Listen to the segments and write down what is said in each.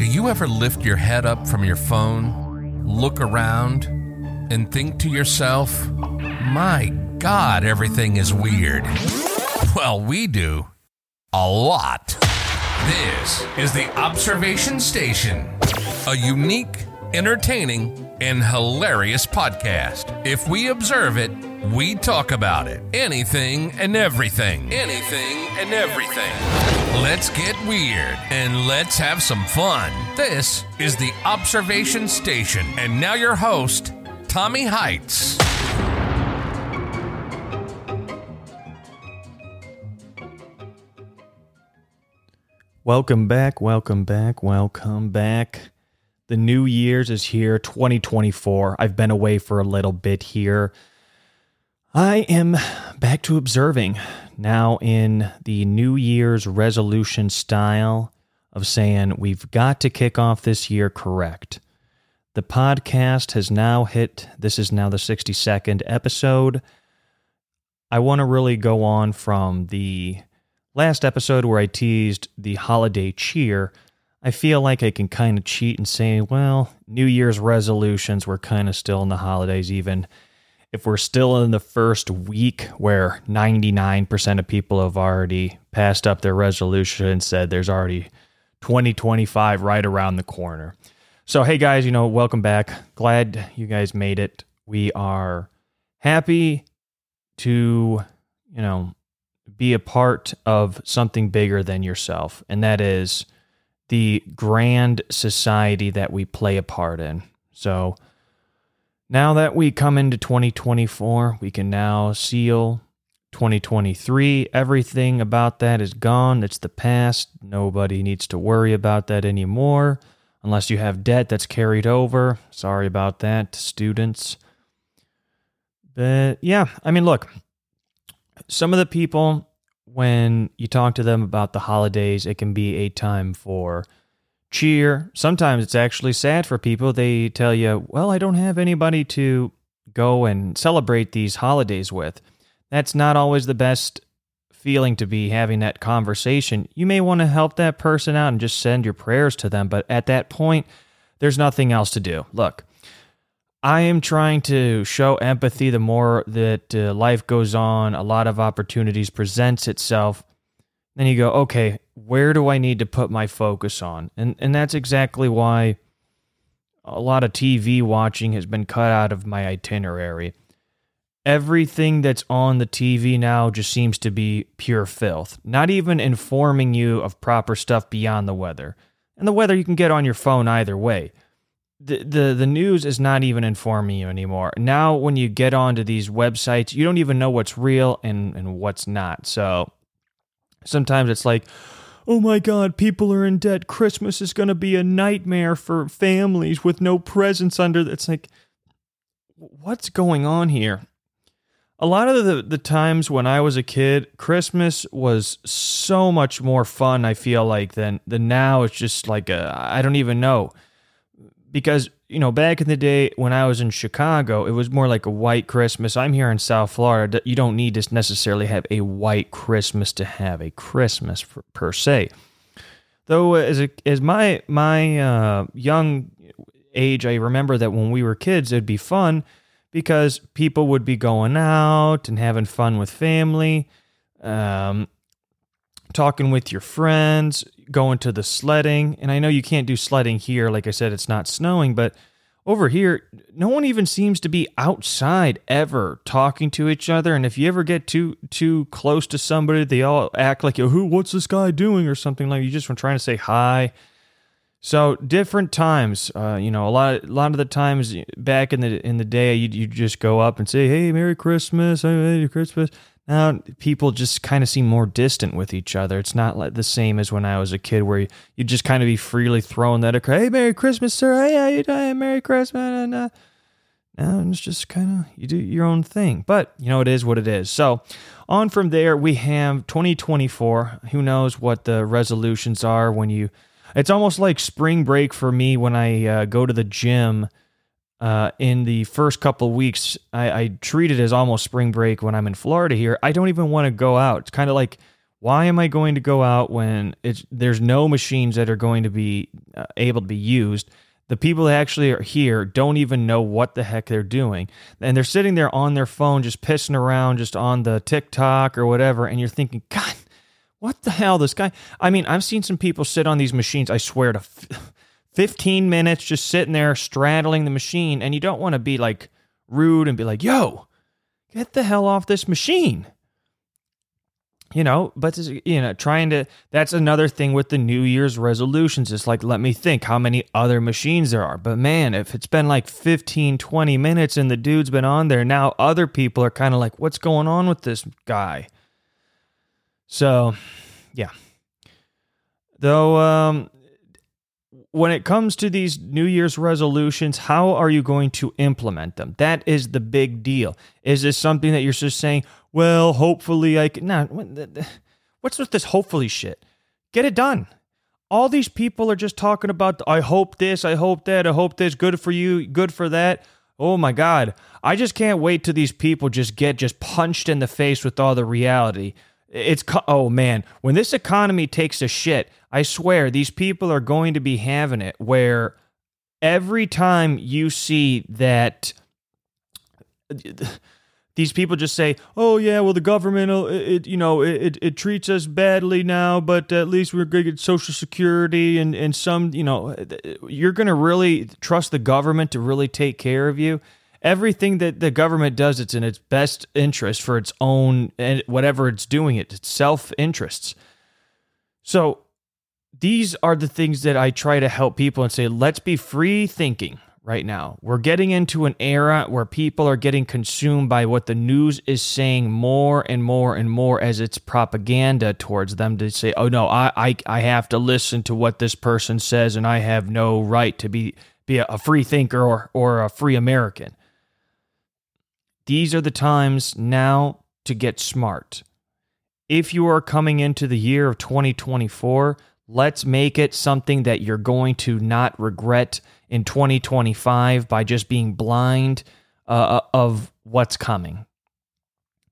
Do you ever lift your head up from your phone, look around, and think to yourself, my God, everything is weird? Well, we do. A lot. This is the Observation Station, a unique, entertaining, and hilarious podcast. If we observe it, we talk about it. Anything and everything. Anything and everything. Let's get weird and let's have some fun. This is the Observation Station. And now your host, Tommy Heights. Welcome back, welcome back, welcome back. The new year's is here, 2024. I've been away for a little bit here. I am back to observing now in the New Year's resolution style of saying we've got to kick off this year correct. The podcast has now hit, this is now the 62nd episode. I want to really go on from the last episode where I teased the holiday cheer. I feel like I can kind of cheat and say, well, New Year's resolutions were kind of still in the holidays, even if we're still in the first week where 99% of people have already passed up their resolution and said there's already 2025 right around the corner. So, hey guys, you know, welcome back. Glad you guys made it. We are happy to, you know, be a part of something bigger than yourself, and that is the grand society that we play a part in. So, now that we come into 2024, we can now seal 2023. Everything about that is gone. It's the past. Nobody needs to worry about that anymore unless you have debt that's carried over. Sorry about that, students. But yeah, I mean, look, some of the people, when you talk to them about the holidays, it can be a time for cheer. Sometimes it's actually sad for people. They tell you, well, I don't have anybody to go and celebrate these holidays with. That's not always the best feeling to be having that conversation. You may want to help that person out and just send your prayers to them, but at that point, there's nothing else to do. Look, I am trying to show empathy the more that uh, life goes on, a lot of opportunities presents itself. Then you go, okay, where do I need to put my focus on? And and that's exactly why a lot of TV watching has been cut out of my itinerary. Everything that's on the TV now just seems to be pure filth, not even informing you of proper stuff beyond the weather. And the weather you can get on your phone either way. The, the the news is not even informing you anymore. Now when you get onto these websites, you don't even know what's real and, and what's not. So sometimes it's like, oh my God, people are in debt. Christmas is going to be a nightmare for families with no presents under. It's like, what's going on here? A lot of the, the times when I was a kid, Christmas was so much more fun, I feel like, than, than now. It's just like, I don't even know. Because you know, back in the day when I was in Chicago, it was more like a white Christmas. I'm here in South Florida. You don't need to necessarily have a white Christmas to have a Christmas for, per se. Though, as a, as my my uh, young age, I remember that when we were kids, it'd be fun because people would be going out and having fun with family, um, talking with your friends going to the sledding. And I know you can't do sledding here. Like I said, it's not snowing, but over here, no one even seems to be outside ever talking to each other. And if you ever get too too close to somebody, they all act like, "Who? What's this guy doing?" or something like. You just want trying to say hi. So different times, uh, you know, a lot, a lot of the times back in the in the day, you you just go up and say, "Hey, Merry Christmas, Merry Christmas," now people just kind of seem more distant with each other. It's not like the same as when I was a kid, where you, would just kind of be freely throwing that, "Hey, Merry Christmas, sir! Hey, how you doing? Merry Christmas!" And uh, it's just kind of you do your own thing. But you know, it is what it is. So on from there, we have 2024. Who knows what the resolutions are when you? It's almost like spring break for me when I uh, go to the gym uh, in the first couple weeks, I, I treat it as almost spring break when I'm in Florida here. I don't even want to go out. It's kind of like Why am I going to go out when it's there's no machines that are going to be uh, able to be used? The people that actually are here don't even know what the heck they're doing. And they're sitting there on their phone, just pissing around, just on the TikTok or whatever. And you're thinking, God, what the hell? This guy. I mean, I've seen some people sit on these machines, I swear to 15 minutes just sitting there straddling the machine. And you don't want to be like rude and be like, yo, get the hell off this machine. You know but you know trying to that's another thing with the new year's resolutions. It's like let me think how many other machines there are. But man if it's been like 15 20 minutes and the dude's been on there now other people are kind of like what's going on with this guy? So yeah. Though um when it comes to these New Year's resolutions, how are you going to implement them? That is the big deal. Is this something that you're just saying, well, hopefully I can. Nah, what's with this hopefully shit? Get it done. All these people are just talking about, I hope this, I hope that, I hope this, good for you, good for that. Oh my God. I just can't wait till these people just get just punched in the face with all the reality. It's, oh man, when this economy takes a shit, I swear these people are going to be having it where every time you see that these people just say, "Oh yeah, well the government, uh, it, you know, it, it treats us badly now, but at least we're to get Social Security and and some, you know, you're going to really trust the government to really take care of you." Everything that the government does, it's in its best interest for its own and whatever it's doing, it, it's self interests. So these are the things that I try to help people and say, let's be free thinking right now. We're getting into an era where people are getting consumed by what the news is saying more and more and more as it's propaganda towards them to say, oh no, I, I, I have to listen to what this person says and I have no right to be, be a free thinker or, or a free American. These are the times now to get smart. If you are coming into the year of 2024, let's make it something that you're going to not regret in 2025 by just being blind uh, uh, of what's coming.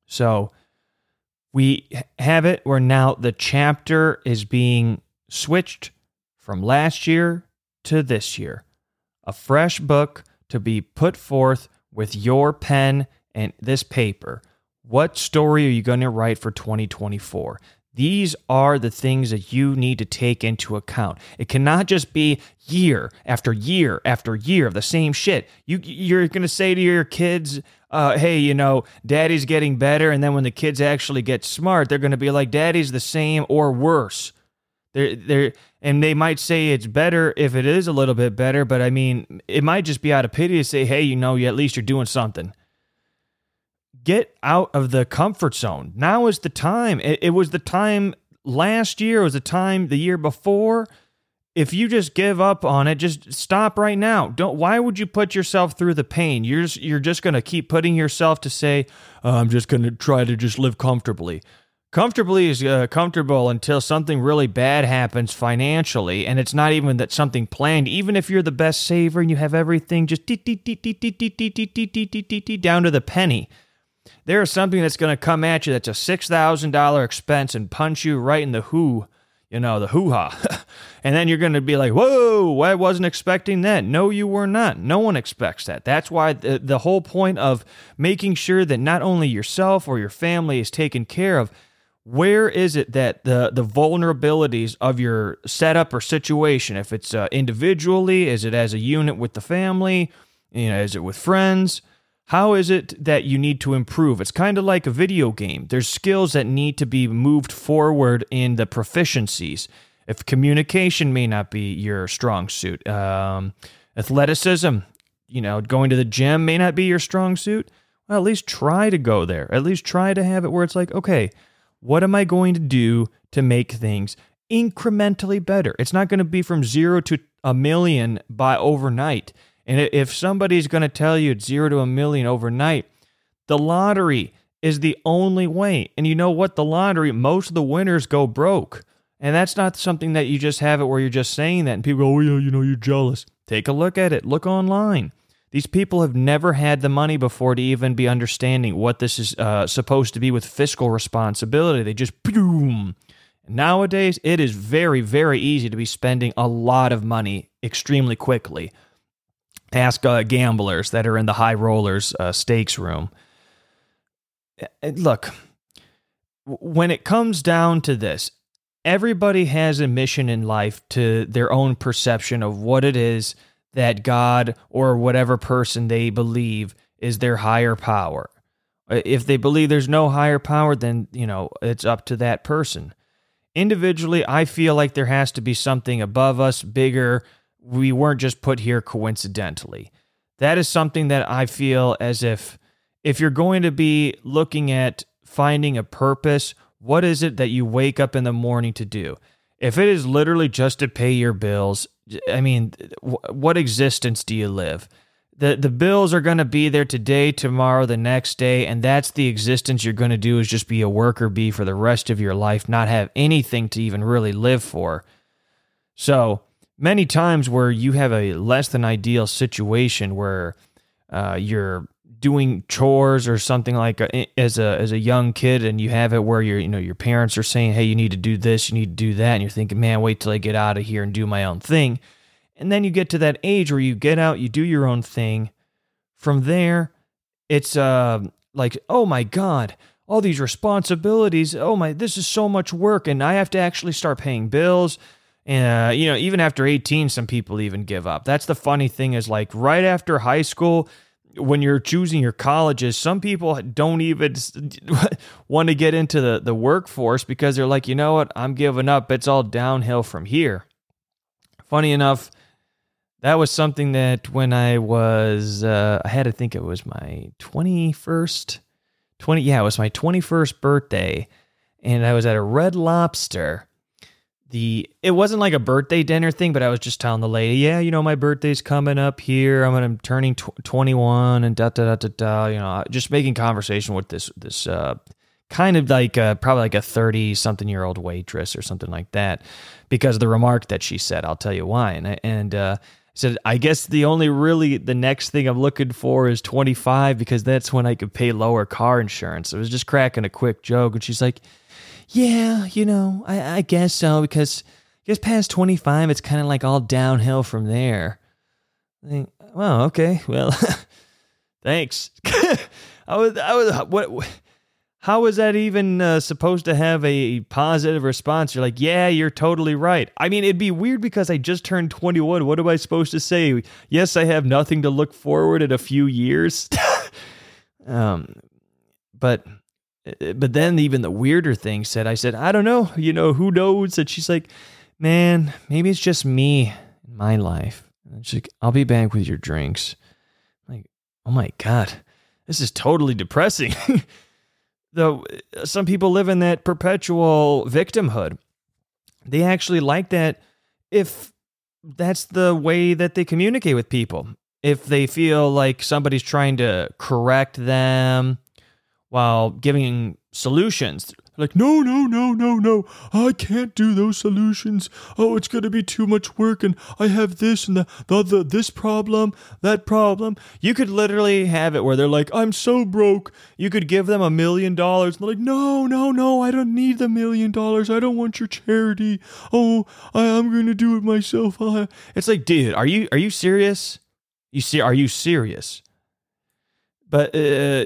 So we have it where now the chapter is being switched from last year to this year. A fresh book to be put forth with your pen and this paper. What story are you going to write for 2024? These are the things that you need to take into account. It cannot just be year after year after year of the same shit. You you're going to say to your kids, uh, "Hey, you know, Daddy's getting better," and then when the kids actually get smart, they're going to be like, "Daddy's the same or worse." They're, they're, and they might say it's better if it is a little bit better, but I mean, it might just be out of pity to say, "Hey, you know, at least you're doing something." Get out of the comfort zone. Now is the time. It, it, was the time last year, it was the time the year before. If you just give up on it, just stop right now. Don't. Why would you put yourself through the pain? You're just, you're just going to keep putting yourself to say, oh, "I'm just going to try to just live comfortably." Comfortably is uh, comfortable until something really bad happens financially, and it's not even that something planned. Even if you're the best saver and you have everything just down to the penny, there is something that's going to come at you that's a $6,000 expense and punch you right in the who, you know, the hoo ha. and then you're going to be like, whoa, I wasn't expecting that. No, you were not. No one expects that. That's why the, the whole point of making sure that not only yourself or your family is taken care of, where is it that the the vulnerabilities of your setup or situation if it's uh, individually is it as a unit with the family you know is it with friends how is it that you need to improve? It's kind of like a video game. There's skills that need to be moved forward in the proficiencies. If communication may not be your strong suit, um, athleticism, you know, going to the gym may not be your strong suit. Well, at least try to go there. At least try to have it where it's like, okay, what am I going to do to make things incrementally better? It's not going to be from zero to a million by overnight. And if somebody's going to tell you it's zero to a million overnight, the lottery is the only way. And you know what? The lottery, most of the winners go broke. And that's not something that you just have it where you're just saying that and people go, oh, yeah, you know, you're jealous. Take a look at it. Look online. These people have never had the money before to even be understanding what this is uh, supposed to be with fiscal responsibility. They just boom. Nowadays, it is very, very easy to be spending a lot of money extremely quickly. Ask uh, gamblers that are in the high rollers uh, stakes room. Look, when it comes down to this, everybody has a mission in life to their own perception of what it is that God or whatever person they believe is their higher power. If they believe there's no higher power, then, you know, it's up to that person. Individually, I feel like there has to be something above us, bigger. We weren't just put here coincidentally. That is something that I feel as if if you're going to be looking at finding a purpose, what is it that you wake up in the morning to do? If it is literally just to pay your bills, I mean, what existence do you live? The the bills are going to be there today, tomorrow, the next day, and that's the existence you're going to do is just be a worker bee for the rest of your life, not have anything to even really live for. So, many times where you have a less than ideal situation where uh, you're doing chores or something like a, as a as a young kid and you have it where your you know your parents are saying hey you need to do this you need to do that and you're thinking man wait till I get out of here and do my own thing. And then you get to that age where you get out you do your own thing. From there it's uh like oh my god all these responsibilities oh my this is so much work and I have to actually start paying bills uh, you know even after 18 some people even give up that's the funny thing is like right after high school when you're choosing your colleges, some people don't even want to get into the, the workforce because they're like, you know what, I'm giving up. It's all downhill from here. Funny enough, that was something that when I was, uh, I had to think it was my 21st, 20, yeah, it was my 21st birthday. And I was at a Red Lobster the it wasn't like a birthday dinner thing, but I was just telling the lady, yeah, you know, my birthday's coming up here. I'm gonna turning tw- 21 and da da da da da. You know, just making conversation with this this uh, kind of like a, probably like a 30 something year old waitress or something like that, because of the remark that she said. I'll tell you why. And and uh, said, I guess the only really the next thing I'm looking for is 25 because that's when I could pay lower car insurance. I was just cracking a quick joke, and she's like yeah, you know, I, I guess so because guess past 25, it's kind of like all downhill from there. I think, well, okay, well, thanks. I was, I was, what, how was that even uh, supposed to have a positive response? You're like, yeah, you're totally right. I mean, it'd be weird because I just turned 21. What am I supposed to say? Yes, I have nothing to look forward in a few years. um, but but then even the weirder thing said, I said, I don't know, you know, who knows? And she's like, man, maybe it's just me in my life. And she's like, I'll be back with your drinks. I'm like, oh my God, this is totally depressing. Though uh, some people live in that perpetual victimhood. They actually like that if that's the way that they communicate with people. If they feel like somebody's trying to correct them while giving solutions. Like, no, no, no, no, no, I can't do those solutions. Oh, it's going to be too much work, and I have this and the, the, the, this problem, that problem. You could literally have it where they're like, I'm so broke. You could give them a million dollars, and they're like, no, no, no, I don't need the million dollars. I don't want your charity. Oh, I, am going to do it myself. It's like, dude, are you are you serious? You see, are you serious? But uh,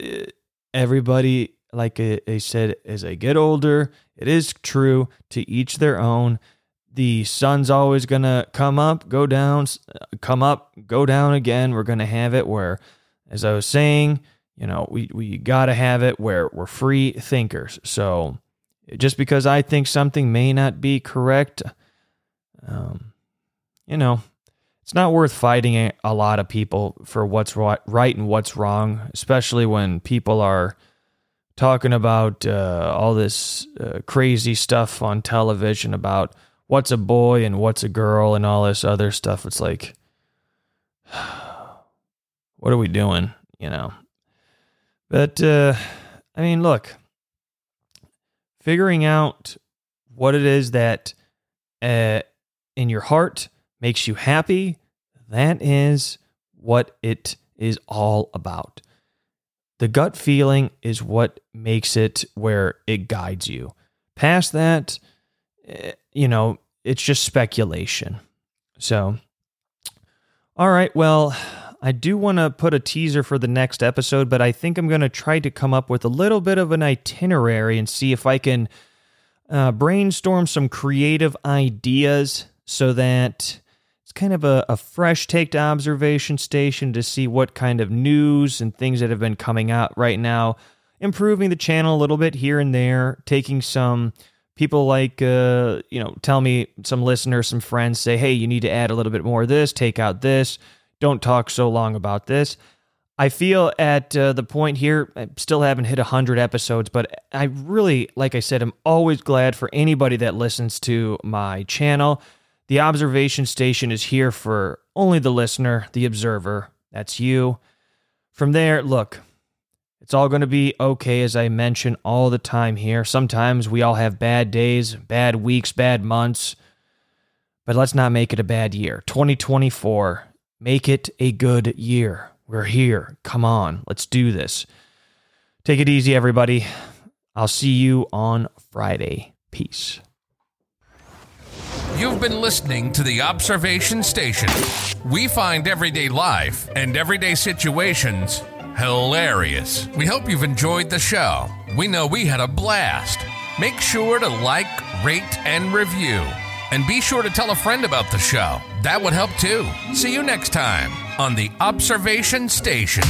everybody, like I said, as I get older, it is true to each their own. The sun's always going to come up, go down, come up, go down again. We're going to have it where, as I was saying, you know, we, we got to have it where we're free thinkers. So just because I think something may not be correct, um, you know, it's not worth fighting a lot of people for what's right and what's wrong, especially when people are talking about uh, all this uh, crazy stuff on television about what's a boy and what's a girl and all this other stuff. It's like, what are we doing? You know? But, uh, I mean, look, figuring out what it is that uh, in your heart makes you happy, that is what it is all about. The gut feeling is what makes it where it guides you. Past that, eh, you know, it's just speculation. So, all right, well, I do want to put a teaser for the next episode, but I think I'm going to try to come up with a little bit of an itinerary and see if I can uh, brainstorm some creative ideas so that it's kind of a, a fresh take to observation station to see what kind of news and things that have been coming out right now, improving the channel a little bit here and there, taking some people like uh, you know tell me some listeners some friends say hey you need to add a little bit more of this take out this don't talk so long about this. I feel at uh, the point here, I still haven't hit 100 episodes, but I really, like I said, I'm always glad for anybody that listens to my channel. The observation station is here for only the listener, the observer. That's you. From there, look, it's all going to be okay, as I mention all the time here. Sometimes we all have bad days, bad weeks, bad months, but let's not make it a bad year. 2024 Make it a good year. We're here. Come on, let's do this. Take it easy, everybody. I'll see you on Friday. Peace. You've been listening to the Observation Station. We find everyday life and everyday situations hilarious. We hope you've enjoyed the show. We know we had a blast. Make sure to like, rate, and review. And be sure to tell a friend about the show. That would help too. See you next time on the Observation Station.